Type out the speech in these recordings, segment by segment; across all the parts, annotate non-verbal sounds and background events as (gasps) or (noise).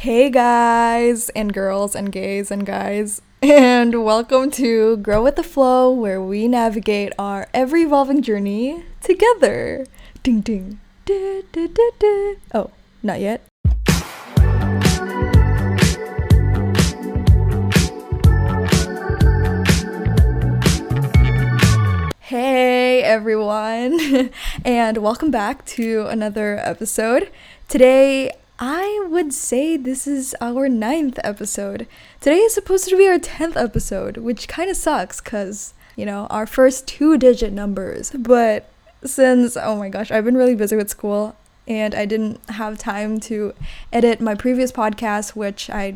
Hey guys and girls and gays and guys, (laughs) and welcome to Grow with the Flow, where we navigate our ever evolving journey together. Ding ding. Da, da, da. Oh, not yet. Hey everyone, (laughs) and welcome back to another episode. Today, I would say this is our ninth episode. Today is supposed to be our 10th episode, which kind of sucks because, you know, our first two digit numbers. But since, oh my gosh, I've been really busy with school and I didn't have time to edit my previous podcast, which I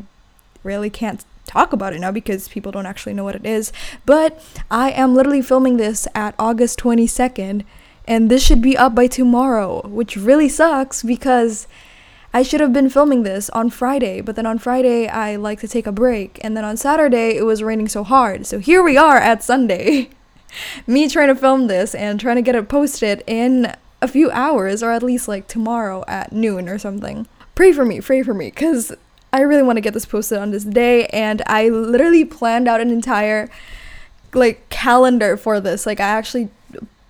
really can't talk about it now because people don't actually know what it is. But I am literally filming this at August 22nd, and this should be up by tomorrow, which really sucks because I should have been filming this on Friday, but then on Friday I like to take a break, and then on Saturday it was raining so hard. So here we are at Sunday. (laughs) Me trying to film this and trying to get it posted in a few hours, or at least like tomorrow at noon or something. Pray for me, pray for me, because I really want to get this posted on this day, and I literally planned out an entire like calendar for this. Like I actually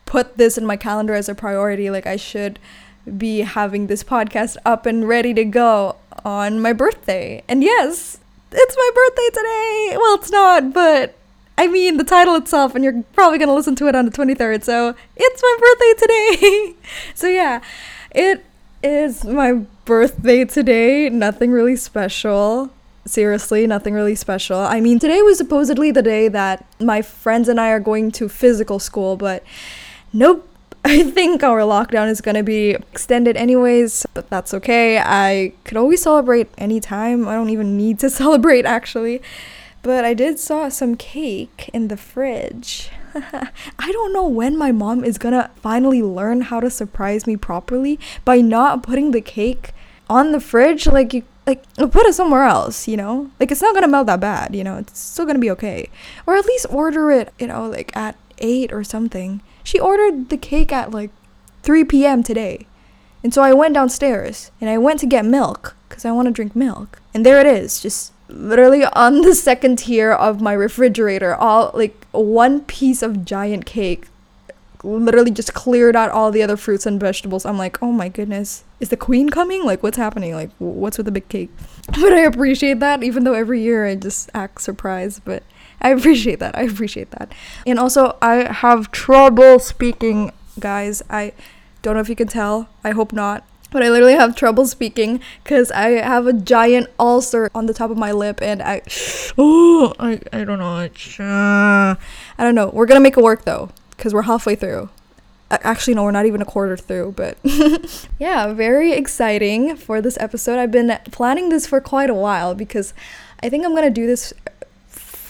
put this in my calendar as a priority. Like I should be having this podcast up and ready to go on my birthday. And yes, it's my birthday today. Well, it's not, but I mean the title itself, and you're probably gonna listen to it on the 23rd. So it's my birthday today. (laughs) so yeah, it is my birthday today. Nothing really special. Seriously, nothing really special. I mean, today was supposedly the day that my friends and I are going to physical school, but nope. I think our lockdown is going to be extended anyways, but that's okay. I could always celebrate anytime. I don't even need to (laughs) celebrate actually. But I did saw some cake in the fridge. (laughs) I don't know when my mom is gonna finally learn how to surprise me properly by not putting the cake on the fridge like you like put it somewhere else, you know? Like it's not gonna melt that bad, you know, it's still gonna be okay. Or at least order it, you know, like at eight or something. She ordered the cake at like 3 p.m. today. And so I went downstairs and I went to get milk because I want to drink milk. And there it is, just literally on the second tier of my refrigerator, all like one piece of giant cake. Literally just cleared out all the other fruits and vegetables. I'm like, oh my goodness, is the queen coming? Like, what's happening? Like, what's with the big cake? (laughs) But I appreciate that, even though every year I just act surprised. But I appreciate that. I appreciate that. And also, I have trouble speaking, guys. I don't know if you can tell. I hope not. But I literally have trouble speaking because I have a giant ulcer on the top of my lip and I. Oh, (gasps) I, I don't know. Uh, I don't know. We're to make it work though because we're halfway through. Actually, no, we're not even a quarter through, but (laughs) yeah, very exciting for this episode. I've been planning this for quite a while because I think I'm going to do this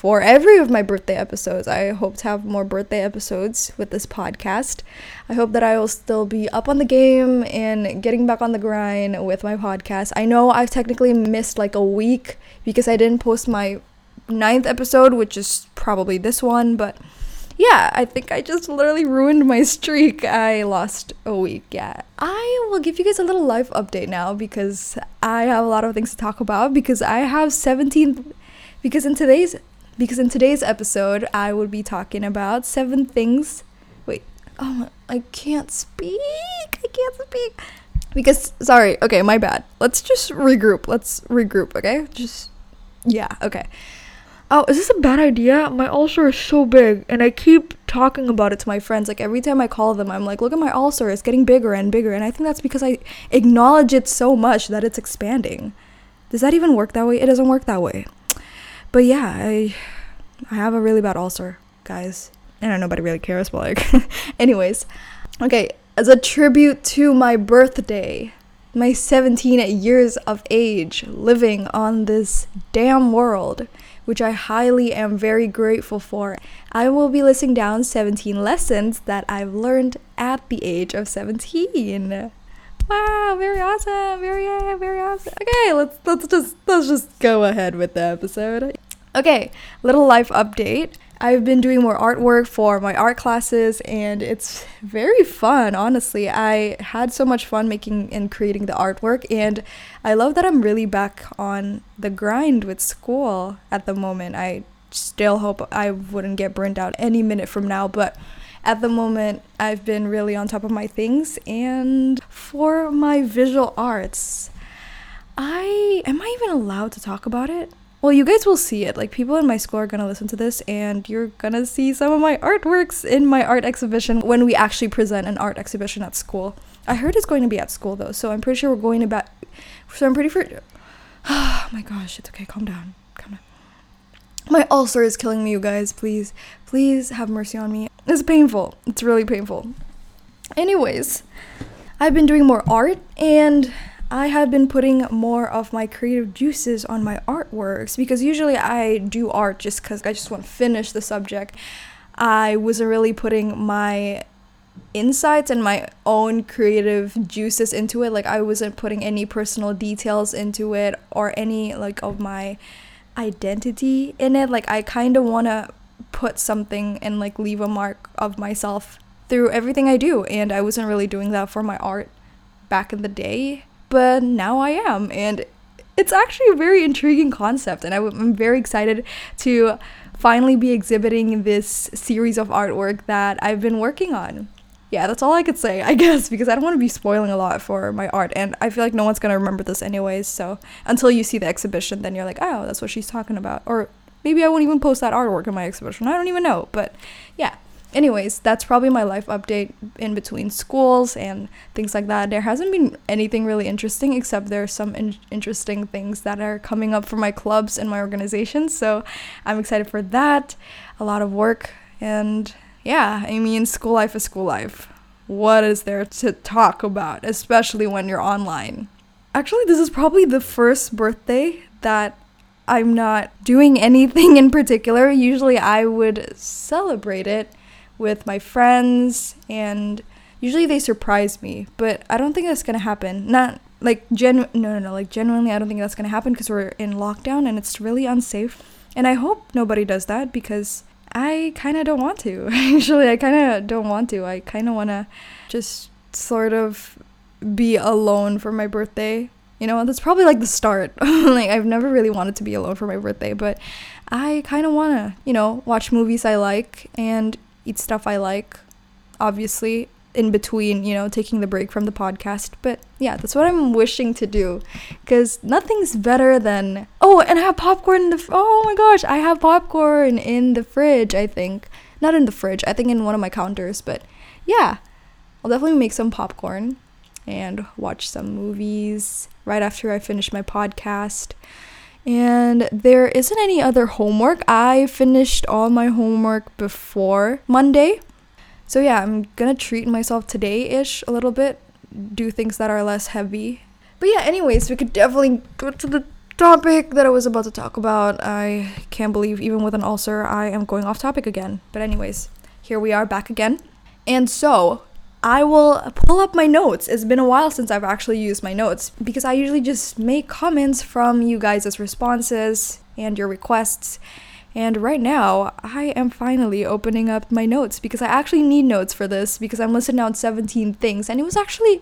for every of my birthday episodes. I hope to have more birthday episodes with this podcast. I hope that I will still be up on the game and getting back on the grind with my podcast. I know I've technically missed like a week because I didn't post my ninth episode, which is probably this one, but yeah, I think I just literally ruined my streak. I lost a week, yeah. I will give you guys a little life update now because I have a lot of things to talk about because I have 17 because in today's because in today's episode, I will be talking about seven things. Wait, oh, I can't speak. I can't speak. Because, sorry, okay, my bad. Let's just regroup. Let's regroup, okay? Just, yeah, okay. Oh, is this a bad idea? My ulcer is so big, and I keep talking about it to my friends. Like, every time I call them, I'm like, look at my ulcer, it's getting bigger and bigger. And I think that's because I acknowledge it so much that it's expanding. Does that even work that way? It doesn't work that way. But yeah, I I have a really bad ulcer, guys. And I know nobody really cares, but like (laughs) anyways. Okay, as a tribute to my birthday, my 17 years of age living on this damn world, which I highly am very grateful for. I will be listing down 17 lessons that I've learned at the age of 17. Wow, very awesome. Very very awesome. Okay, let's let's just let's just go ahead with the episode. Okay, little life update. I've been doing more artwork for my art classes and it's very fun, honestly. I had so much fun making and creating the artwork and I love that I'm really back on the grind with school at the moment. I still hope I wouldn't get burned out any minute from now, but at the moment I've been really on top of my things and for my visual arts, I am I even allowed to talk about it? Well, you guys will see it. Like, people in my school are gonna listen to this, and you're gonna see some of my artworks in my art exhibition when we actually present an art exhibition at school. I heard it's going to be at school though, so I'm pretty sure we're going to back. So I'm pretty sure. (sighs) Oh my gosh, it's okay. Calm down. Calm down. My ulcer is killing me, you guys. Please, please have mercy on me. It's painful. It's really painful. Anyways, I've been doing more art and I have been putting more of my creative juices on my artworks because usually I do art just because I just want to finish the subject. I wasn't really putting my insights and my own creative juices into it. Like, I wasn't putting any personal details into it or any like of my identity in it. Like, I kind of want to put something and like leave a mark of myself through everything I do. And I wasn't really doing that for my art back in the day but now I am. And it's actually a very intriguing concept, and I'm very excited to finally be exhibiting this series of artwork that I've been working on. Yeah, that's all I could say, (laughs) I guess, because I don't want to be spoiling a lot for my art, and I feel like no one's gonna remember this anyways. So until you see the exhibition, then you're like, oh, that's what she's talking about. Or maybe I won't even post that artwork in my exhibition. I don't even know, but yeah anyways, that's probably my life update in between schools and things like that. There hasn't been anything really interesting except there are some in- interesting things that are coming up for my clubs and my organizations. So I'm excited for that. A lot of work and yeah, I mean, school life is school life. What is there to talk about, especially when you're online? Actually, this is probably the first birthday that I'm not doing anything in particular. Usually I would celebrate it with my friends and usually they surprise me, but I don't think that's to happen. Not like gen no no no, like genuinely I don't think that's to happen because we're in lockdown and it's really unsafe. And I hope nobody does that because I kind of don't want to. (laughs) Actually, I kind of don't want to. I kind of want to just sort of be alone for my birthday. You know, that's probably like the start. (laughs) like I've never really wanted to be alone for my birthday, but I kind of want to, you know, watch movies I like and eat stuff I like, obviously, in between, you know, taking the break from the podcast. But yeah, that's what I'm wishing to do. Because nothing's better than. Oh, and I have popcorn in the. Fr- oh my gosh, I have popcorn in the fridge, I think. Not in the fridge, I think in one of my counters. But yeah, I'll definitely make some popcorn and watch some movies right after I finish my podcast. And there isn't any other homework. I finished all my homework before Monday. So yeah, I'm gonna treat myself today ish a little bit, do things that are less heavy. But yeah, anyways, we could definitely go to the topic that I was about to talk about. I can't believe, even with an ulcer, I am going off topic again. But, anyways, here we are back again. And so, I will pull up my notes. It's been a while since I've actually used my notes because I usually just make comments from you guys' responses and your requests. And right now, I am finally opening up my notes because I actually need notes for this because I'm listing down 17 things. And it was actually,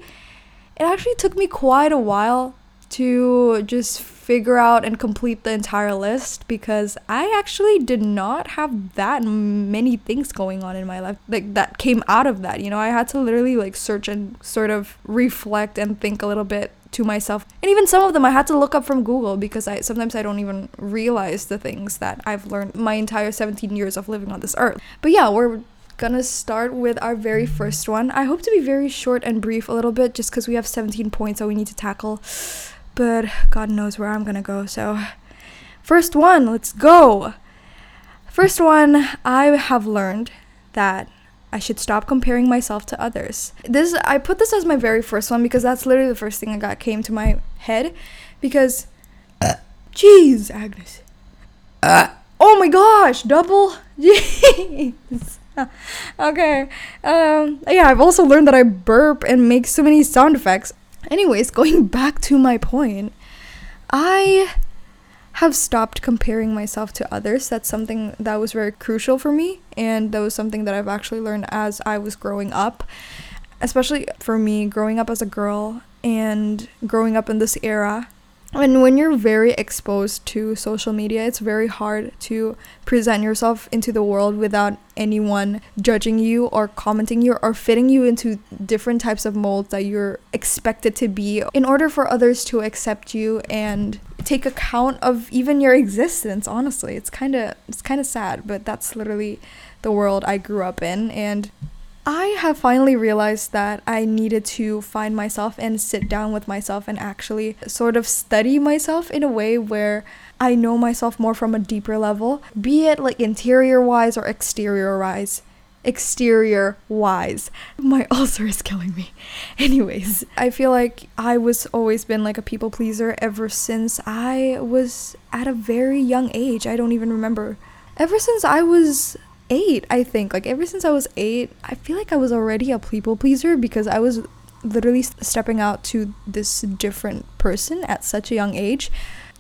it actually took me quite a while to just figure out and complete the entire list because I actually did not have that many things going on in my life like that came out of that. You know, I had to literally like search and sort of reflect and think a little bit to myself. And even some of them I had to look up from Google because I sometimes I don't even realize the things that I've learned my entire 17 years of living on this earth. But yeah, we're gonna start with our very first one. I hope to be very short and brief a little bit just because we have 17 points that we need to tackle but God knows where I'm gonna go. So, first one, let's go. First one, I have learned that I should stop comparing myself to others. This I put this as my very first one because that's literally the first thing that got came to my head because (coughs) jeez, Agnes. Uh, (coughs) oh my gosh, double (laughs) jeez. (laughs) okay. Um yeah, I've also learned that I burp and make so many sound effects. Anyways, (laughs) going back to my point, I have stopped comparing myself to others. That's something that was very crucial for me, and that was something that I've actually learned as I was growing up. Especially for me, growing up as a girl and growing up in this era and when you're very exposed to social media, it's very hard to present yourself into the world without anyone judging you or commenting you or fitting you into different types of molds that you're expected to be in order for others to accept you and take account of even your existence honestly. It's kind of it's kind of sad but that's literally the world I grew up in. And I have finally realized that I needed to find myself and sit down with myself and actually sort of study myself in a way where I know myself more from a deeper level, be it like interior wise or exterior wise. Exterior wise. My (laughs) ulcer is killing me. Anyways, I feel like I was always been like a people pleaser ever since I was at a very young age. I don't even remember. Ever since I was eight, I think. Like ever since I was eight, I feel like I was already a people pleaser because I was literally stepping out to this different person at such a young age.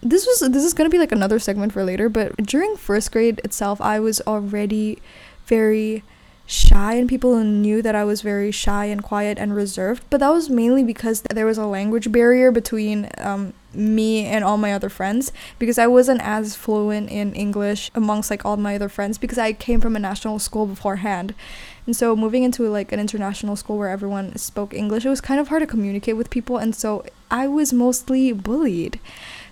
This was this is gonna be like another segment for later, but during first grade itself, I was already very shy and people knew that I was very shy and quiet and reserved but that was mainly because there was a language barrier between um, me and all my other friends because I wasn't as fluent in English amongst like all my other friends because I came from a national school beforehand. And so moving into like an international school where everyone spoke English, it was kind of hard to communicate with people and so I was mostly bullied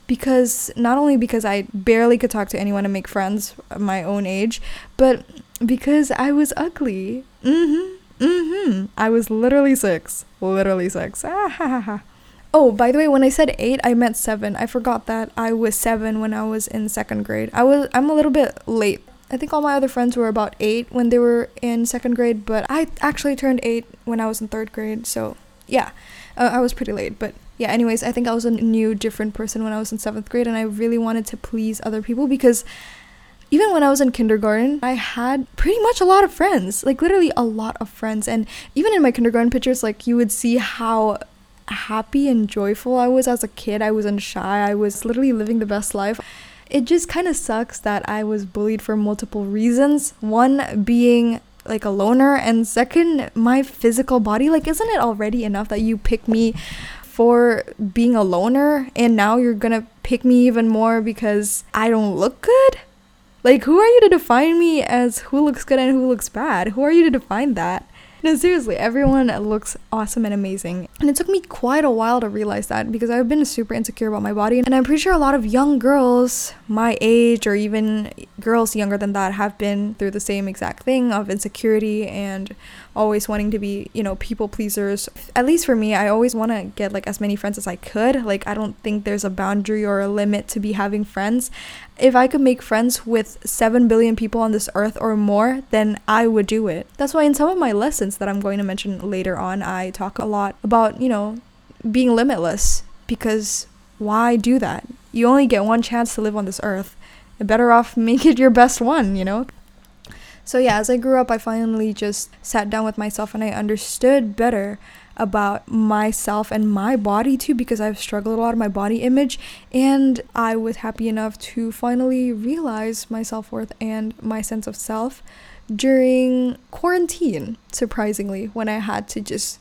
because not only because I barely could talk to anyone and make friends my own age, but because I was ugly. Mhm. Mhm. I was literally 6. Literally 6. (laughs) Ah ha ha ha. Oh, by the way, when I said eight, I meant seven. I forgot that I was seven when I was in second grade. I was I'm a little bit late. I think all my other friends were about eight when they were in second grade, but I actually turned eight when I was in third grade. So yeah, uh, I was pretty late. But yeah, anyways, I think I was a new, different person when I was in seventh grade, and I really wanted to please other people because even when I was in kindergarten, I had pretty much a lot of friends, like literally a lot of friends. And even in my kindergarten pictures, like you would see how happy and joyful I was as a kid. I wasn't shy. I was literally living the best life. It just kind of sucks that I was bullied for multiple reasons. One being like a loner, and second, my physical body. Like, isn't it already enough that you pick me for being a loner, and now you're gonna pick me even more because I don't look good? Like, who are you to define me as who looks good and who looks bad? Who are you to define that? No, seriously, everyone looks awesome and amazing. And it took me quite a while to realize that because I've been super insecure about my body. And I'm pretty sure a lot of young girls my age or even girls younger than that have been through the same exact thing of insecurity and always wanting to be, you know, people pleasers. At least for me, I always want to get like as many friends as I could. Like, I don't think there's a boundary or a limit to be having friends. If I could make friends with 7 billion people on this earth or more, then I would do it. That's why in some of my lessons that I'm going to mention later on, I talk a lot about, you know, being limitless because why do that? You only get one chance to live on this earth. You're better off (laughs) make it your best one, you know? So, yeah, as I grew up, I finally just sat down with myself and I understood better about myself and my body too because I've struggled a lot with my body image and I was happy enough to finally realize my self-worth and my sense of self during quarantine surprisingly when I had to just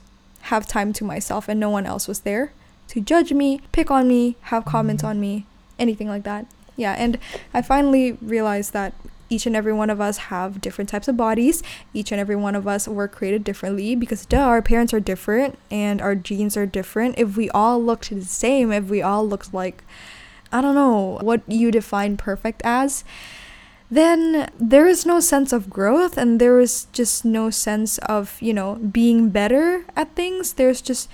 have time to myself and no one else was there to judge me, pick on me, have comments mm-hmm. on me, anything like that. Yeah, and I finally realized that each and every one of us have different types of bodies. Each and every one of us were created differently because duh, our parents are different and our genes are different. If we all looked the same, if we all looked like I don't know what you define perfect as, then there is no sense of growth and there is just no sense of, you know, being better at things. There's just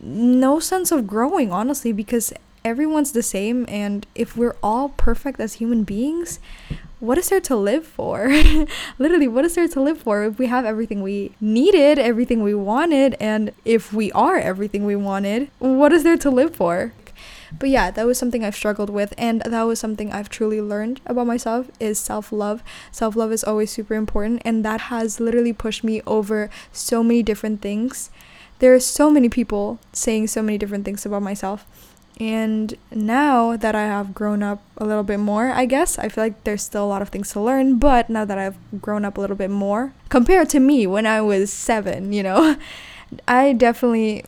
no sense of growing, honestly, because everyone's the same and if we're all perfect as human beings, what is there to live for? (laughs) Literally, what is there to live for if we have everything we needed, everything we wanted, and if we are everything we wanted, what is there to live for? But yeah, that was something I've struggled with and that was something I've truly learned about myself is self-love. Self-love is always super important and that has literally pushed me over so many different things. There are so many people saying so many different things about myself And now that I have grown up a little bit more, I guess, I feel like there's still a lot of things to learn, but now that I've grown up a little bit more, compared to me when I was seven, you know, (laughs) I definitely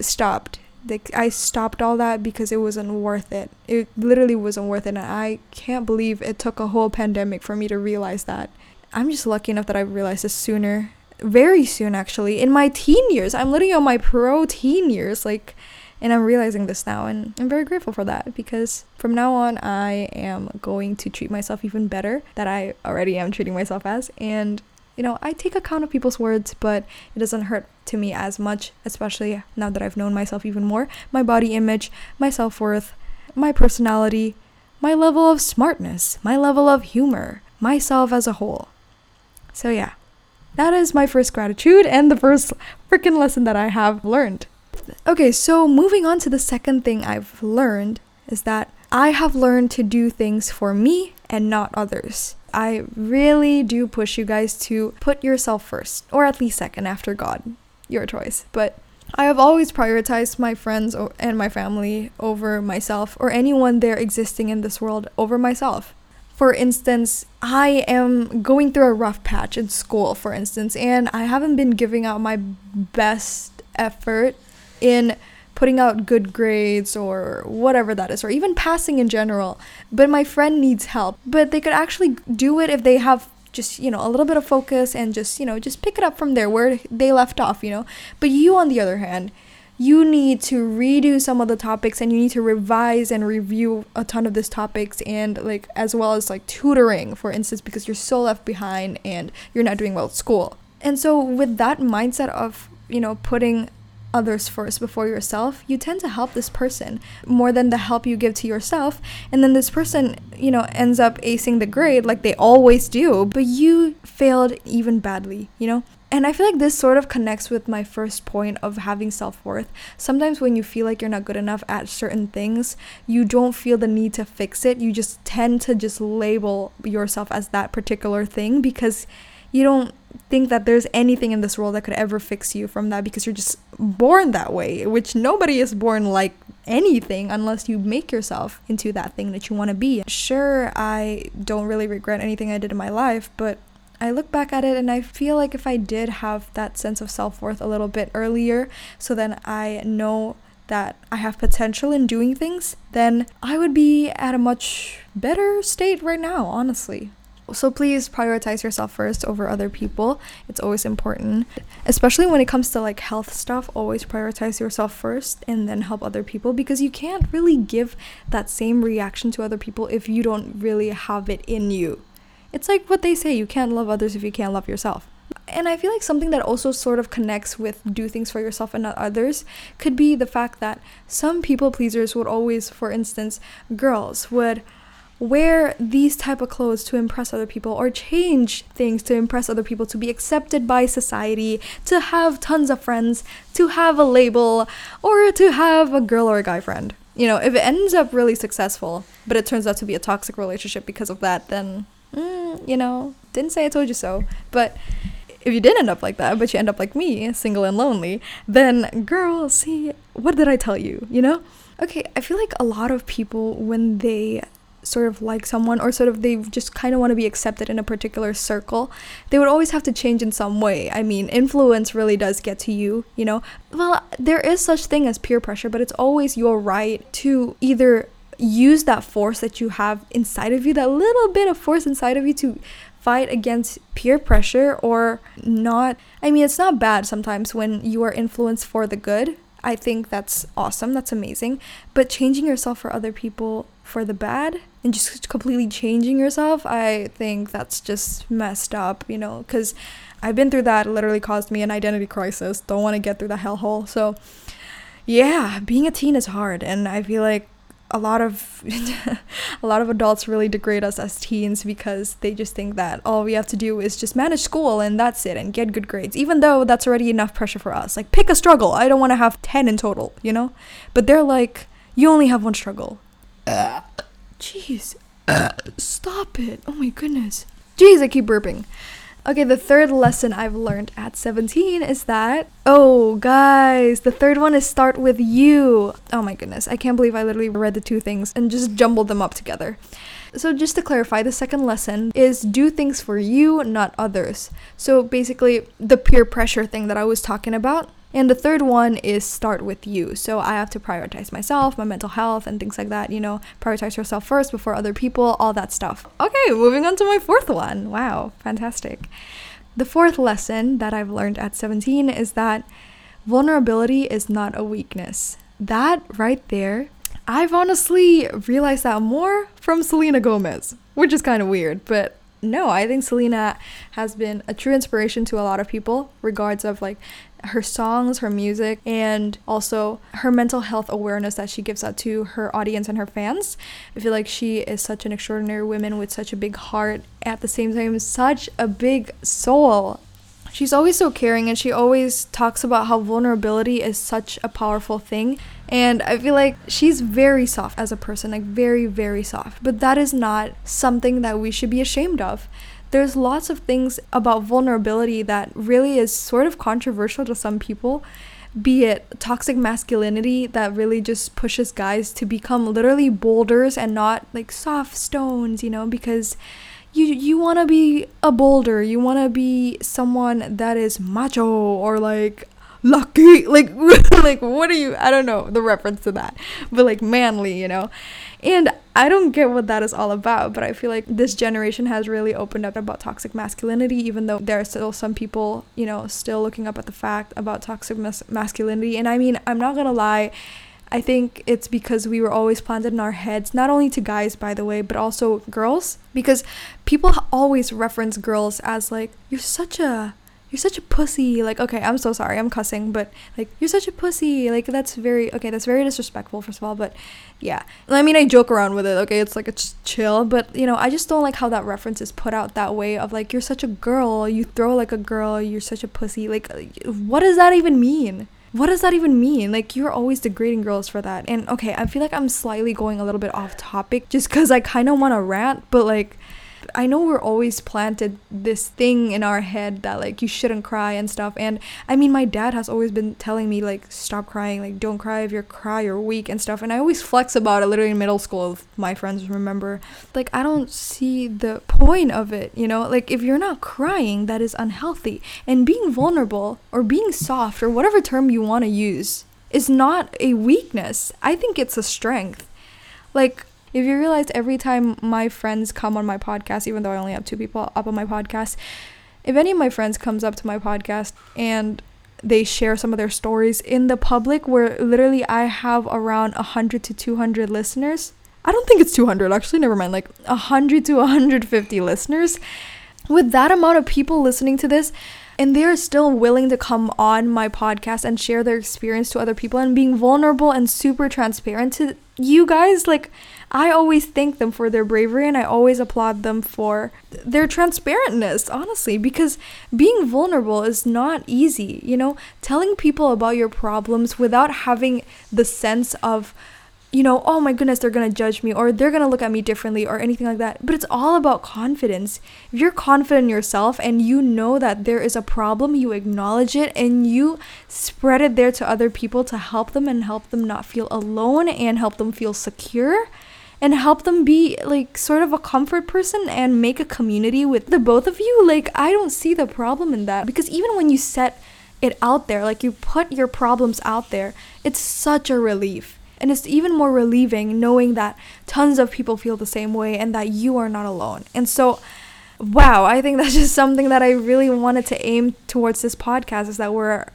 stopped. Like, I stopped all that because it wasn't worth it. It literally wasn't worth it. And I can't believe it took a whole pandemic for me to realize that. I'm just lucky enough that I realized this sooner. Very soon, actually. In my teen years. I'm literally on my pro teen years. Like, and I'm realizing this now, and I'm very grateful for that because from now on, I am going to treat myself even better that I already am treating myself as. And, you know, I take account of people's words, but it doesn't hurt to me as much, especially now that I've known myself even more. My body image, my self worth, my personality, my level of smartness, my level of humor, myself as a whole. So, yeah, that is my first gratitude and the first (laughs) freaking lesson that I have learned. Okay, so moving on to the second thing I've learned is that I have learned to do things for me and not others. I really do push you guys to put yourself first, or at least second after God. Your choice. But I have always prioritized my friends and my family over myself, or anyone there existing in this world over myself. For instance, I am going through a rough patch in school, for instance, and I haven't been giving out my best effort in putting out good grades or whatever that is, or even passing in general. But my friend needs help. But they could actually do it if they have just, you know, a little bit of focus and just, you know, just pick it up from there where they left off, you know. But you, on the other hand, you need to redo some of the topics and you need to revise and review a ton of these topics and like as well as like tutoring for instance because you're so left behind and you're not doing well at school and so with that mindset of you know putting others first before yourself, you tend to help this person more than the help you give to yourself. And then this person, you know, ends up acing the grade like they always do, but you failed even badly, you know? And I feel like this sort of connects with my first point of having self worth. Sometimes when you feel like you're not good enough at certain things, you don't feel the need to fix it. You just tend to just label yourself as that particular thing because you don't think that there's anything in this world that could ever fix you from that because you're just born that way, which nobody is born like anything unless you make yourself into that thing that you want to be. Sure, I don't really regret anything I did in my life, but I look back at it and I feel like if I did have that sense of self worth a little bit earlier, so then I know that I have potential in doing things, then I would be at a much better state right now, honestly. So please prioritize yourself first over other people. It's always important. Especially when it comes to like health stuff, always prioritize yourself first and then help other people because you can't really give that same reaction to other people if you don't really have it in you. It's like what they say, you can't love others if you can't love yourself. And I feel like something that also sort of connects with do things for yourself and not others could be the fact that some people pleasers would always, for instance, girls would wear these type of clothes to impress other people or change things to impress other people to be accepted by society to have tons of friends to have a label or to have a girl or a guy friend. You know if it ends up really successful but it turns out to be a toxic relationship because of that then mm, you know didn't say i told you so. But if you did end up like that but you end up like me single and lonely then girl see what did i tell you? You know? Okay i feel like a lot of people when they sort of like someone or sort of they just kind of want to be accepted in a particular circle, they would always have to change in some way. I mean, influence really does get to you, you know. Well, there is such thing as peer pressure, but it's always your right to either use that force that you have inside of you, that little bit of force inside of you to fight against peer pressure or not. I mean, it's not bad sometimes when you are influenced for the good. I think that's awesome, that's amazing. But changing yourself for other people for the bad and just completely changing yourself, I think that's just messed up, you know, because I've been through that. It literally caused me an identity crisis. Don't want to get through the hellhole. So, yeah, being a teen is hard, and I feel like a lot of (laughs) a lot of adults really degrade us as teens because they just think that all we have to do is just manage school and that's it and get good grades even though that's already enough pressure for us like pick a struggle i don't want to have 10 in total you know but they're like you only have one struggle Jeez. Stop it. Oh my goodness. Jeez, I keep burping. Okay, the third lesson I've learned at 17 is that, oh, guys, the third one is start with you. Oh my goodness, I can't believe I literally read the two things and just jumbled them up together. So, just to clarify, the second lesson is do things for you, not others. So, basically, the peer pressure thing that I was talking about. And the third one is start with you. So I have to prioritize myself, my mental health, and things like that. You know, prioritize yourself first before other people, all that stuff. Okay, moving on to my fourth one. Wow, fantastic. The fourth lesson that I've learned at 17 is that vulnerability is not a weakness. That right there, I've honestly realized that more from Selena Gomez, which is kind of weird, but no, I think Selena has been a true inspiration to a lot of people, regards of like her songs, her music, and also her mental health awareness that she gives out to her audience and her fans. I feel like she is such an extraordinary woman with such a big heart, at the same time, such a big soul. She's always so caring and she always talks about how vulnerability is such a powerful thing. And I feel like she's very soft as a person, like very, very soft. But that is not something that we should be ashamed of there's lots of things about vulnerability that really is sort of controversial to some people be it toxic masculinity that really just pushes guys to become literally boulders and not like soft stones, you know, because you you want to be a boulder, you want to be someone that is macho or like lucky, (laughs) like (laughs) like what are you? I don't know the reference to that, but like manly, you know. And I don't get what that is all about, but I feel like this generation has really opened up about toxic masculinity, even though there are still some people, you know, still looking up at the fact about toxic mas- masculinity. And I mean, I'm not gonna lie. I think it's because we were always planted in our heads, not only to guys, by the way, but also girls. Because people always reference girls as like, you're such a you're such a pussy. Like, okay, I'm so sorry, I'm cussing, but like, you're such a pussy. Like, that's very, okay, that's very disrespectful, first of all, but yeah. I mean, I joke around with it, okay, it's like it's chill, but you know, I just don't like how that reference is put out that way of like, you're such a girl, you throw like a girl, you're such a pussy. Like, what does that even mean? What does that even mean? Like, you're always degrading girls for that. And okay, I feel like I'm slightly going a little bit off topic just because I kind of want to rant, but like, I know we're always planted this thing in our head that like you shouldn't cry and stuff. And I mean, my dad has always been telling me like stop crying, like don't cry if you're cry you're weak and stuff. And I always flex about it literally in middle school my friends remember. Like I don't see the point of it, you know? Like if you're not crying, that is unhealthy. And being vulnerable or being soft or whatever term you want to use is not a weakness. I think it's a strength. Like if you realize every time my friends come on my podcast, even though I only have two people up on my podcast, if any of my friends comes up to my podcast and they share some of their stories in the public where literally I have around 100 to 200 listeners. I don't think it's 200 actually, never mind, like 100 to 150 listeners. With that amount of people listening to this, and they are still willing to come on my podcast and share their experience to other people and being vulnerable and super transparent to you guys like I always thank them for their bravery and I always applaud them for their transparentness, honestly, because being vulnerable is not easy. You know, telling people about your problems without having the sense of, you know, oh my goodness, they're gonna judge me or they're gonna look at me differently or anything like that. But it's all about confidence. If you're confident in yourself and you know that there is a problem, you acknowledge it and you spread it there to other people to help them and help them not feel alone and help them feel secure and help them be like sort of a comfort person and make a community with the both of you. Like, I don't see the problem in that because even when you set it out there, like you put your problems out there, it's such a relief. And it's even more relieving knowing that tons of people feel the same way and that you are not alone. And so, wow, I think that's just something that I really wanted to aim towards this podcast is that we're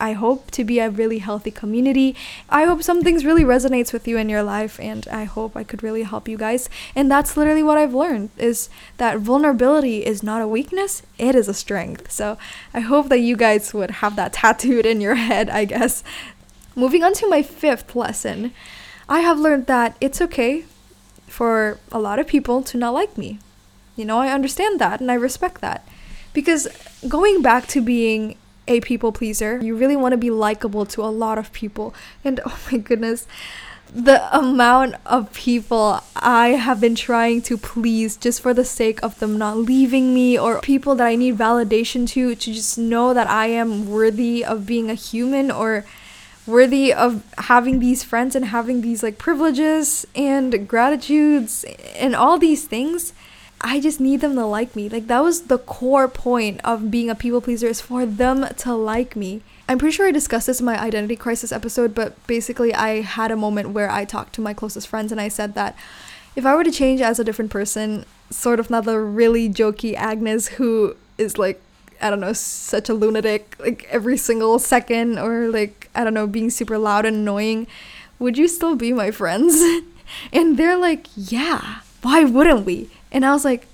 I hope to be a really healthy community. I hope some things really resonates with you in your life and I hope I could really help you guys. And that's literally what I've learned is that vulnerability is not a weakness, it is a strength. So, I hope that you guys would have that (laughs) tattooed in your head, I guess. Moving on to my fifth lesson. I have learned that it's okay for a lot of people to not like me. You know, I understand that and I respect that. Because going back to being a people pleaser. You really want to be likable to a lot of people. And oh my goodness, the amount of people I have been trying to please just for the sake of them not leaving me, or people that I need validation to, to just know that I am worthy of being a human or worthy of having these friends and having these like privileges and gratitudes and all these things. I just need them to like me. Like that was the core point of being a people pleaser is for them to like me. I'm pretty sure I discussed this in my identity crisis episode, but basically I had a moment where I talked to my closest friends and I said that if I were to change as a different person, sort of not the really jokey Agnes who is like I don't know, such a lunatic like every single second or like I don't know, being super loud and annoying, would you still be my friends? (laughs) and they're like, "Yeah, why wouldn't we?" And I was like,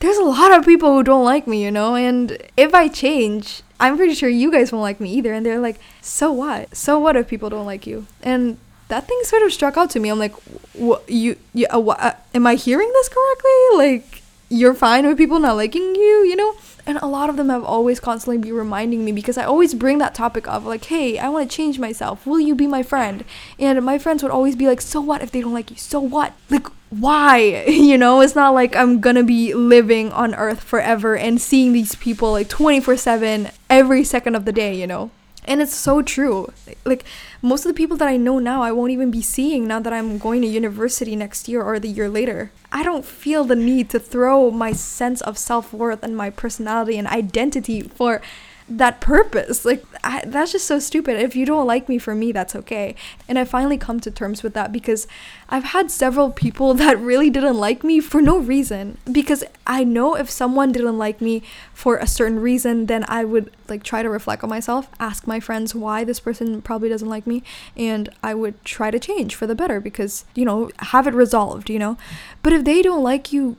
there's a lot of people who don't like me, you know? And if I change, I'm pretty sure you guys won't like me either. And they're like, so what? So what if people don't like you? And that thing sort of struck out to me. I'm like, what? You, you uh, what, uh, am I hearing this correctly? Like, you're fine with people not liking you, you know? And a lot of them have always constantly be reminding me because I always bring that topic of like, hey, I want to change myself. Will you be my friend? And my friends would always be like, so what if they don't like you? So what? Like, why? (laughs) You know, it's not like I'm gonna be living on earth forever and seeing these people like 24 7 every second of the day, you know? And it's so true. Like, most of the people that I know now, I won't even be seeing now that I'm going to university next year or the year later. I don't feel the need to throw my sense of self worth and my personality and identity for that purpose. Like, I, that's just so stupid. If you don't like me for me, that's okay. And I finally come to terms with that because I've had several people (laughs) that really didn't like me for no reason. Because I know if someone didn't like me for a certain reason, then I would like try to reflect on myself, ask my friends why this person probably doesn't like me, and I would try to change for the better because, you know, have it resolved, you know. But if they don't like you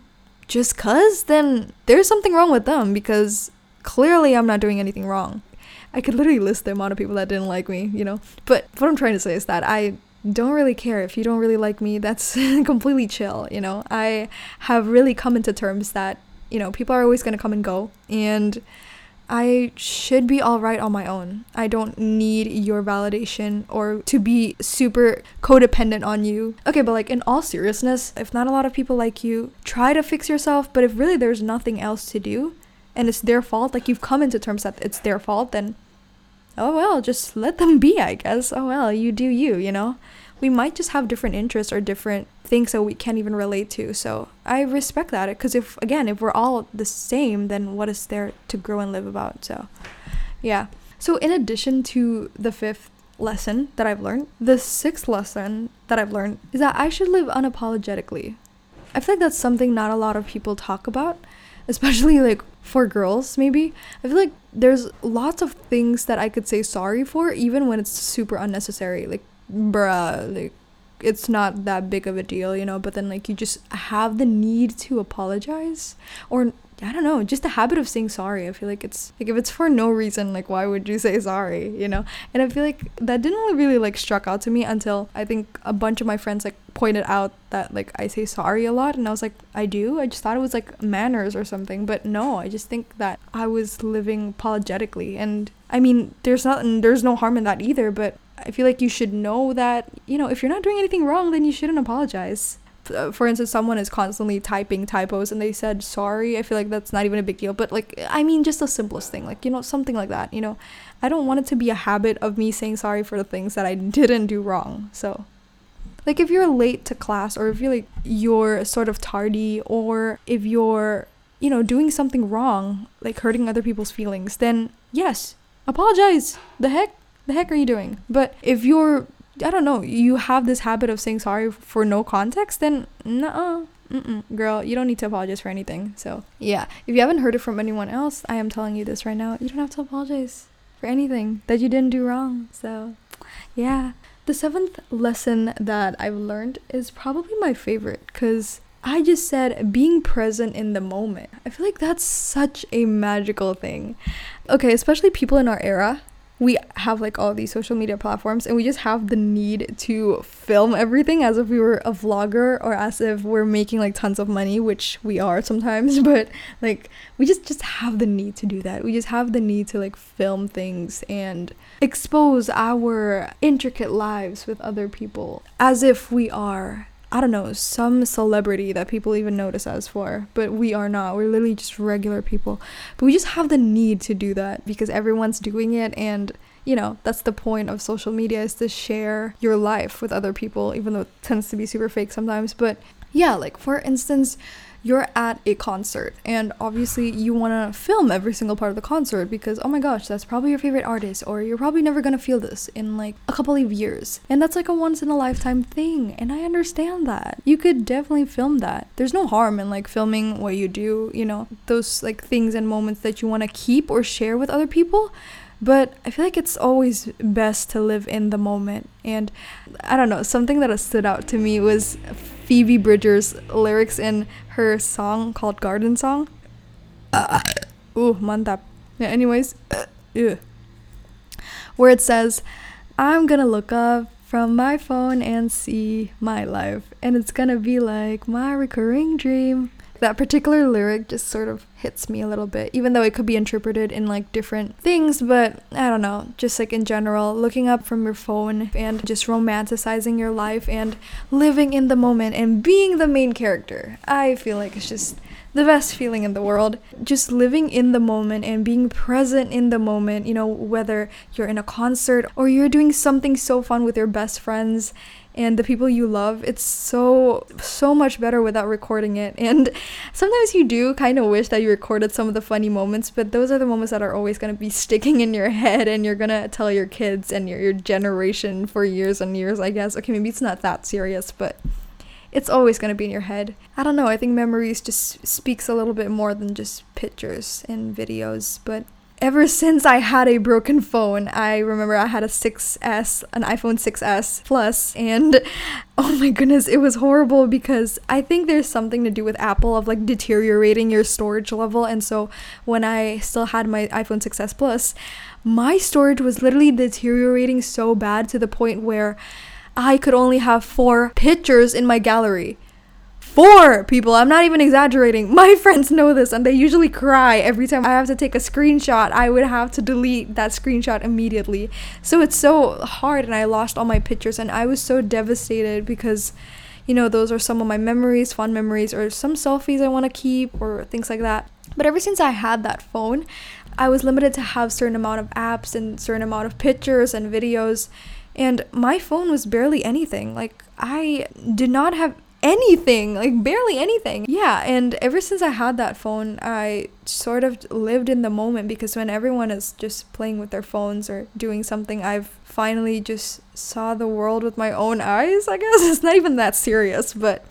just cuz, then there's something wrong with them because clearly I'm not doing anything wrong. I could literally list the amount of people that didn't like me, you know? But what I'm trying to say is that I don't really care if you don't really like me. That's (laughs) completely chill, you know? I have really come into terms that, you know, people are always going to come and go. And I should be all right on my own. I don't need your validation or to be super codependent on you. Okay, but like in all seriousness, if not a lot of people like you, try to fix yourself. But if really there's nothing else to do, and it's their fault, like you've come into terms that it's their fault, then oh well, just let them be, I guess. Oh well, you do you, you know? We might just have different interests or different things that we can't even relate to. So I respect that because if, again, if we're all the same, then what is there to grow and live about? So, yeah. So, in addition to the fifth lesson that I've learned, the sixth lesson that I've learned is that I should live unapologetically. I feel like that's something not a lot of people talk about, especially like for girls maybe. I feel like there's lots of things that i could say sorry for even when it's super unnecessary. Like bruh like it's not that big of a deal you know? But then like you just have the need to apologize or I don't know, just the habit of saying sorry. I feel like it's like if it's for no reason, like why would you say sorry, you know? And I feel like that didn't really like struck out to me until I think a bunch of my friends like pointed out that like I say sorry a lot and I was like, I do? I just thought it was like manners or something, but no, I just think that I was living apologetically and I mean, there's not there's no harm in that either, but I feel like you should know that, you know, if you're not doing anything wrong, then you shouldn't apologize. Uh, for instance, someone is constantly typing typos and they said sorry, I feel like that's not even a big deal. But like, I mean, just the simplest thing, like, you know, something like that, you know, I don't want it to be a habit of me saying sorry for the things that I didn't do wrong. So, like, if you're late to class or if you're like, you're sort of tardy or if you're, you know, doing something wrong, like hurting other people's feelings, then yes, apologize. The heck? The heck are you doing? But if you're I don't know, you have this habit of saying sorry for no context, then no, girl, you don't need to apologize for anything. So, yeah, if you haven't heard it from anyone else, I am telling you this right now. You don't have to apologize for anything that you didn't do wrong. So, yeah. The seventh lesson that I've learned is probably my favorite because I just said being present in the moment. I feel like that's such a magical thing. Okay, especially people in our era we have like all these social media platforms and we just have the need to film everything as if we were a vlogger or as if we're making like tons of money which we are sometimes (laughs) but like we just just have the need to do that. We just have the need to like film things and expose our intricate lives with other people as if we are I don't know, some celebrity that people even notice us for, but we are not. We're literally just regular people. But we just have the need to do that because everyone's doing it and you know, that's the point of social media is to share your life with other people, even though it tends to be super fake sometimes. But yeah, like for instance, you're at a concert and obviously you want to film every single part of the concert because oh my gosh that's probably your favorite artist or you're probably never going to feel this in like a couple of years. And that's like a once in a lifetime thing and i understand that. You could definitely film that. There's no harm in like filming what you do you know those like things and moments that you want to keep or share with other people but I feel like it's always best to live in the moment. And I don't know, something that has stood out to me was Phoebe Bridgers' lyrics in her song called Garden Song. Uh, ooh, mantap. Yeah, anyways, uh, where it says, I'm gonna look up from my phone and see my life, and it's gonna be like my recurring dream that particular lyric just sort of hits me a little bit, even though it could be interpreted in like different things. But I don't know, just like in general, looking up from your phone and just romanticizing your life and living in the moment and being the main character. I feel like it's just the best feeling in the world. Just living in the moment and being present in the moment, you know, whether you're in a concert or you're doing something so fun with your best friends and the people you love it's so so much better without recording it (laughs) and sometimes you do kind of wish that you recorded some of the funny moments but those are the moments that are always going to be sticking in your (laughs) head and you're going to tell your kids and your, your generation for years and years i guess okay maybe it's not that serious but it's always going to be in your head. I don't know, I think memories just speaks a little bit more than just pictures and videos, but ever since I had a broken phone, I remember I had a 6S, an iPhone 6S Plus, and (laughs) oh my goodness, it was horrible because I think there's something to do with Apple of like deteriorating your storage level. And so when I still had my iPhone 6S Plus, my storage was literally deteriorating so bad to the point where I could only have four pictures in my gallery four people. I'm not even exaggerating. My (laughs) friends know this and they usually cry every time I have to take a screenshot. I would have to delete that screenshot immediately. So it's so hard and I lost all my pictures and I was so devastated because you know, those are some of my memories, fun memories or some selfies I want to keep or things like that. But ever since I had that phone, I was limited to have certain amount of apps and certain amount of pictures and videos and my phone was barely anything. Like I did not have anything, like barely anything. Yeah, and ever since I had that phone, I sort of lived in the moment because when everyone is just playing with their phones or doing something, I've finally just saw the world with my own eyes, I guess. (laughs) It's not even that serious, but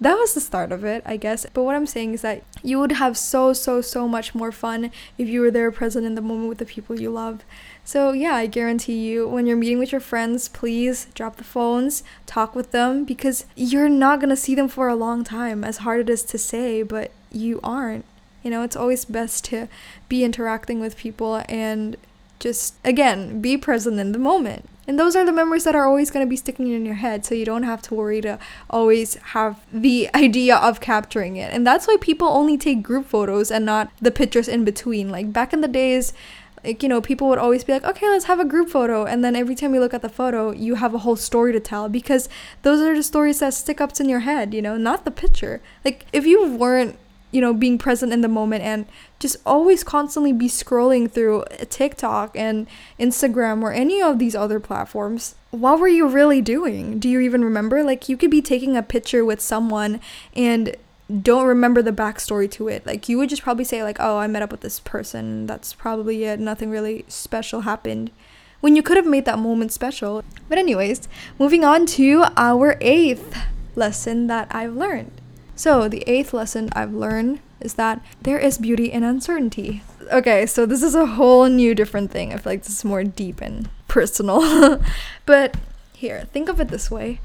that was the start of it, I guess. But what I'm saying is that you would have so, so, so much more fun if you were there present in the moment with the people you love. So, yeah, I guarantee you, when you're meeting with your friends, please drop the phones, talk with them, because you're not gonna see them for a long time, as hard it is to say, but you aren't. You know, it's always best to be interacting with people and just, again, be present in the moment. And those are the memories that are always going to be sticking in your head, so you don't have to worry to always have the (laughs) idea of capturing it. And that's why people only take group photos and not the pictures in between. Like back in the days, like you know people would always be like okay let's have a group photo. And then every time you look at the photo you have a whole story to tell because those are the stories that stick up in your head you know not the picture. Like if you weren't you know being present in the moment and just always constantly be scrolling through TikTok and Instagram or any of these other platforms what were you really doing? Do you even remember? Like you could be taking a picture with someone and don't remember the backstory to it. Like you would just probably say like, "Oh, I met up with this person. That's probably it. Nothing really special happened." When you could have made that moment special. But anyways, moving on to our eighth lesson that I've learned. So, the eighth lesson I've learned is that there is beauty in uncertainty. Okay, so this is a whole new different thing. I feel like this is more deep and personal. (laughs) but here, think of it this way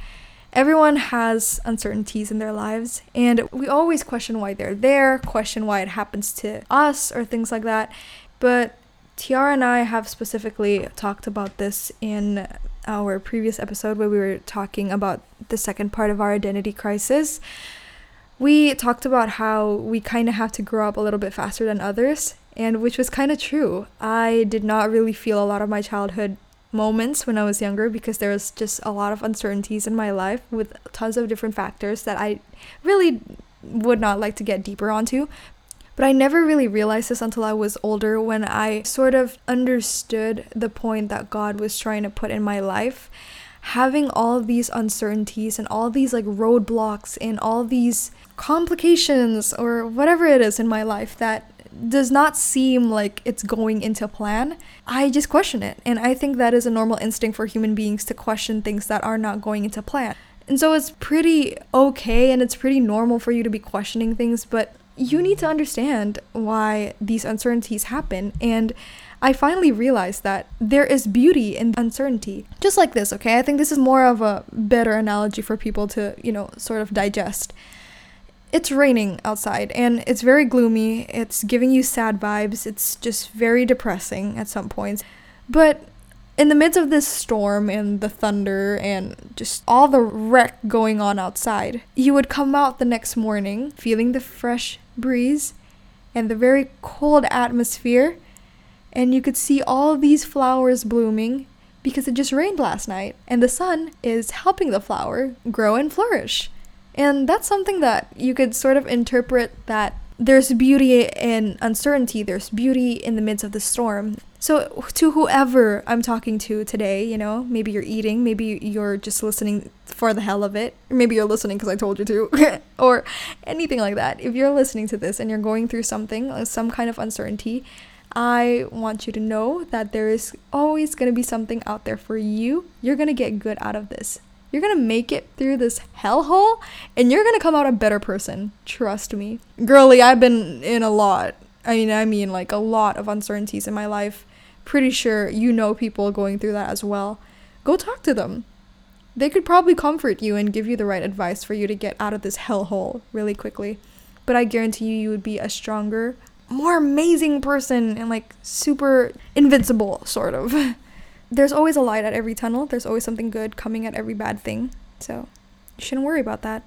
everyone has uncertainties in their lives, and we always question why they're there, question why it happens to us, or things like that. But Tiara and I have specifically talked about this in our previous episode where we were talking about the second part of our identity crisis. We talked about how we kind of have to grow up a little bit faster than others, and which was kind of true. I did not really feel a lot of my childhood moments when I was younger because there was just a lot of uncertainties in my life with tons of different factors that I really would not like to get deeper onto. But I never really realized this until I was older when I sort of understood the point that God was trying to put in my life. Having all these uncertainties and all these like roadblocks and all these complications or whatever it is in my life that does not seem like it's going into plan, I just question it. And I think that is a normal instinct for human beings to question things that are not going into plan. And so it's pretty okay and it's pretty normal for you to be questioning things, but you need to understand why these uncertainties happen. And I finally realized that there is beauty in uncertainty. Just like this, okay? I think this is more of a better analogy for people to, you know, sort of digest. It's raining outside and it's very gloomy. It's giving you sad vibes. It's just very depressing at some points. But in the midst of this storm and the thunder and just all the wreck going on outside, you would come out the next morning feeling the fresh breeze and the very cold atmosphere, and you could see all these flowers blooming because it just rained last night, and the sun is helping the flower grow and flourish. And that's something that you could sort of interpret that there's beauty in uncertainty, there's beauty in the midst of the storm. So, to whoever I'm talking to today, you know, maybe you're eating, maybe you're just listening for the hell of it, maybe you're listening because I told you to, (laughs) or anything like that. If you're listening to this and you're going through something, uh, some kind of uncertainty, I want you to know that there is always going to be something out there for you. You're going to get good out of this. You're to make it through this hellhole and you're to come out a better person. Trust me. Girly, I've been in a lot. I mean, I mean like a lot of uncertainties in my life pretty sure you know people going through that as well. Go talk to them. They could probably comfort you and give you the right advice for you to get out of this hellhole really quickly. But I guarantee you, you would be a stronger, more amazing person and like super invincible, sort of. (laughs) There's always a light at every tunnel, there's always something good coming at every bad thing. So you shouldn't worry about that.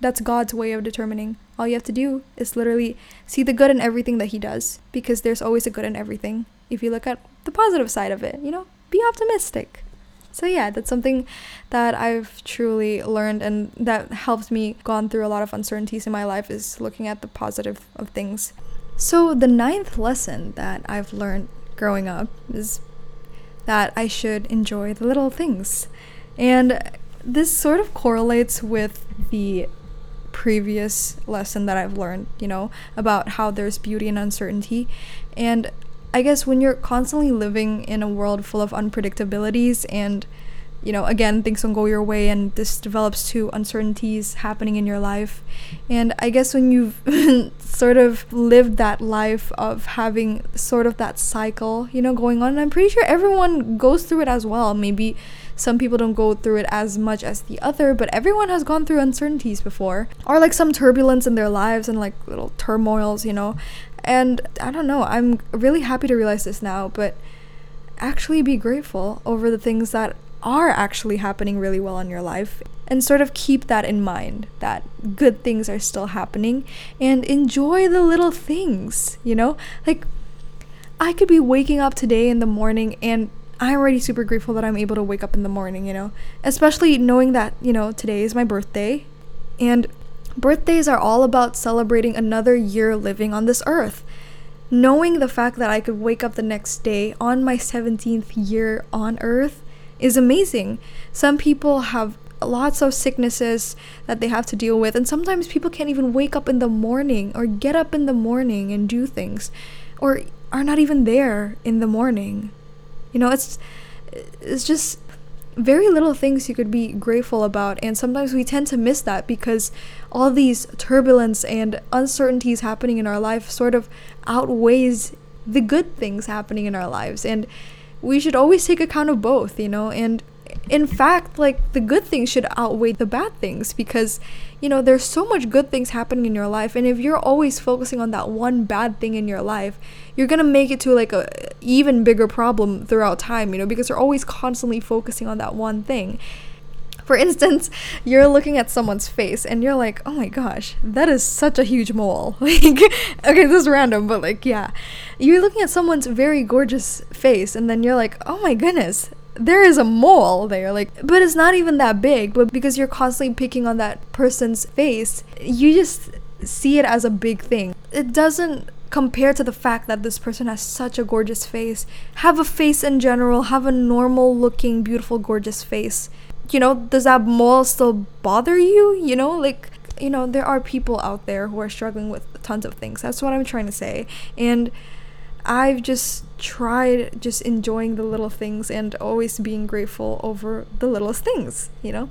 That's God's way of determining. All you have to do is literally see the good in everything that He does, because there's always a good in everything. If you look at the positive side of it, you know, be optimistic. So yeah, that's something that I've truly learned and that helps me gone through a lot of uncertainties in my life is looking at the positive of things. So the ninth lesson that I've learned growing up is that I should enjoy the little things. And this sort of correlates with the previous lesson that I've learned, you know, about how there's beauty in uncertainty. And I guess when you're constantly living in a world full of unpredictabilities and you know, again, things don't go your way and this develops to uncertainties happening in your life. And I guess when you've (laughs) sort of lived that life of having sort of that cycle, you know, going on, and I'm pretty sure everyone goes through it as well. Maybe some people don't go through it as much as the other, but everyone has gone through uncertainties before or like some turbulence in their lives and like little turmoils, you know. And I don't know, I'm really happy to realize this now, but actually be grateful over the things that are actually happening really well in your life and sort of keep that in mind that good things are still happening and enjoy the little things, you know? Like, I could be waking up today in the morning and I'm already super grateful that I'm able to wake up in the morning, you know? Especially knowing that, you know, today is my birthday and Birthdays are all about celebrating another year living on this earth. Knowing the fact that I could wake up the next day on my 17th year on earth is amazing. Some people have lots of sicknesses that they have to deal with, and sometimes people can't even wake up in the morning or get up in the morning and do things or are not even there in the morning. You know, it's it's just very little things you could be grateful about and sometimes we tend to miss that because all these turbulence and uncertainties happening in our life sort of outweighs the good things happening in our lives and we should always take account of both you know? And in fact, like the good things should outweigh the bad things because you know, there's so much good things happening in your life. And if you're always focusing on that one bad thing in your life, you're going to make it to like a even bigger problem throughout time, you know, because you're always constantly focusing on that one thing. For instance, you're looking at someone's face and you're like, "Oh my gosh, that is such a huge mole." (laughs) like okay, this is random, but like yeah. You're looking at someone's very gorgeous face and then you're like, "Oh my goodness, there is a mole there like but it's not even that big but because you're constantly picking on that person's face you just see it as a big thing it doesn't compare to the fact that this person has such a gorgeous face have a face in general have a normal looking beautiful gorgeous face you know does that mole still bother you? You know like you know there are people out there who are struggling with tons of things. That's what i'm trying to say. And I've just tried just enjoying the little things and always being grateful over the littlest things, you know?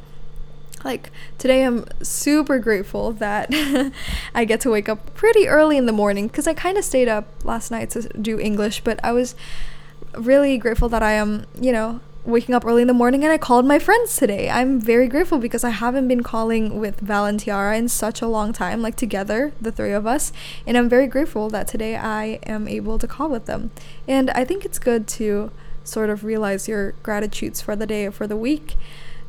Like today, I'm super grateful that (laughs) I get to wake up pretty early in the morning because I kind of stayed up last night to do English, but I was really grateful that I am, you know, waking up early in the morning and I called my friends today. I'm very grateful because I haven't been calling with Val in such a long time, like together, the three of us. And I'm very grateful that today I am able to call with them. And I think it's good to sort of realize your gratitudes for the day or for the week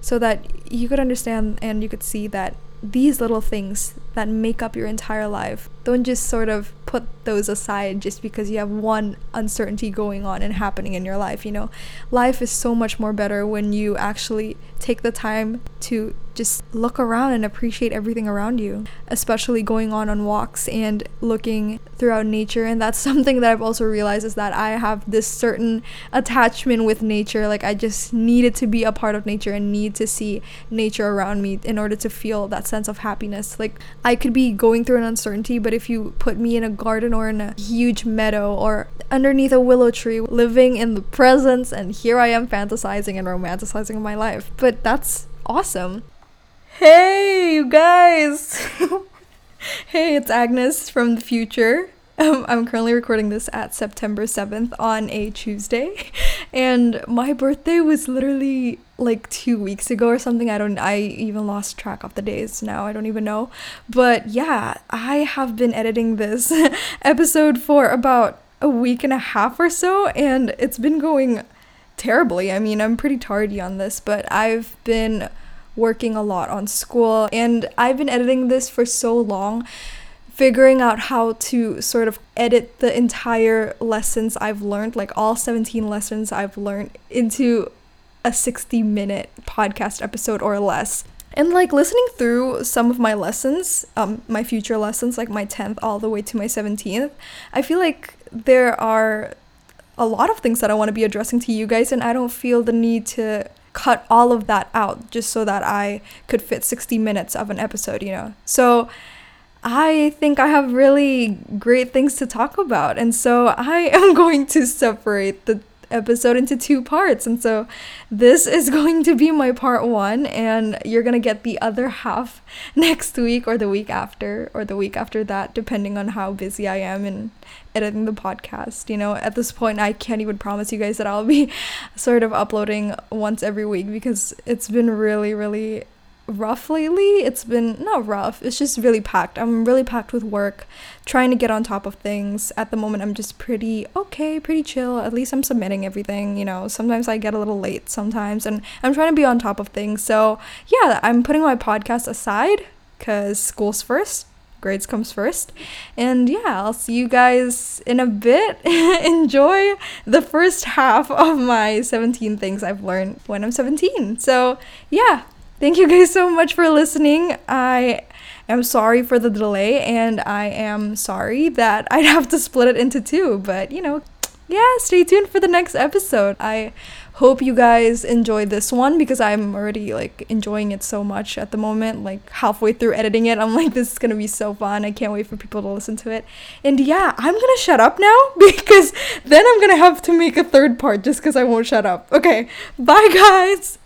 so that you could understand and you could see that these little things that make up your entire life. Don't just sort of put those aside just because you have one uncertainty going on and happening in your life you know? Life is so much more better when you actually take the time to just look around and appreciate everything around you, especially going on on walks and looking throughout nature. And that's (laughs) something that I've also realized is that I have this certain attachment with nature. Like I just needed to be a part of nature and need to see nature around me in order to feel that sense of happiness. Like I could be going through an uncertainty, but if you put me in a garden or in a huge meadow or underneath a willow tree, living in the presence, and here I am fantasizing and romanticizing my life. But that's awesome. Hey, you guys! (laughs) hey, it's Agnes from the future. Um, I'm currently recording this at September 7th on a Tuesday, (laughs) and my birthday was literally like two weeks ago or something. I don't, I even lost track of the days now. I don't even know. But yeah, I have been editing this (laughs) episode for about a week and a half or so, and it's been going terribly. I mean, I'm pretty tardy on this, but I've been working a lot on school, and I've been editing this for so long, figuring out how to sort of edit the entire lessons I've learned, like all 17 lessons I've learned, into a 60 minute podcast episode or less. And like listening through some of my lessons, um, my future lessons, like my 10th all the way to my 17th, I feel like there are a lot of things that I want to be addressing to you guys, and I don't feel the need to cut all of that out just so that I could fit 60 minutes of an episode, you know? So I think I have really great things to talk about. And so I (laughs) am going to separate the episode into two parts. And so this is (laughs) going to be my part one, and you're going to get the other half (laughs) next week or the week after or the week after that, depending on how busy I am in editing the podcast. You know, at this point, I can't even promise you guys that I'll be (laughs) sort of uploading once every week because it's been really, really rough lately. It's been not rough, it's just really packed. I'm really packed with work, trying to get on top of things. At the moment, I'm just pretty okay, pretty chill. At least I'm submitting everything, you know. Sometimes I get a little late sometimes, and I'm trying to be on top of things. So, yeah, I'm putting my podcast aside because school's first. Grades comes first. And yeah, I'll see you guys in a bit. (laughs) Enjoy the first half of my 17 things I've learned when I'm 17. So, yeah, Thank you guys so much for listening. I am sorry for the delay and I am sorry that (laughs) I'd have to split it into two, but you know, yeah, stay tuned for the next episode. I hope you guys enjoyed this one because I'm already like enjoying it so much at the moment. Like halfway through editing it, I'm like, this is gonna be so fun. I can't wait for people to listen to it. And yeah, I'm gonna shut up now (laughs) because then I'm gonna have to make a third part just because I won't shut up. Okay, bye guys.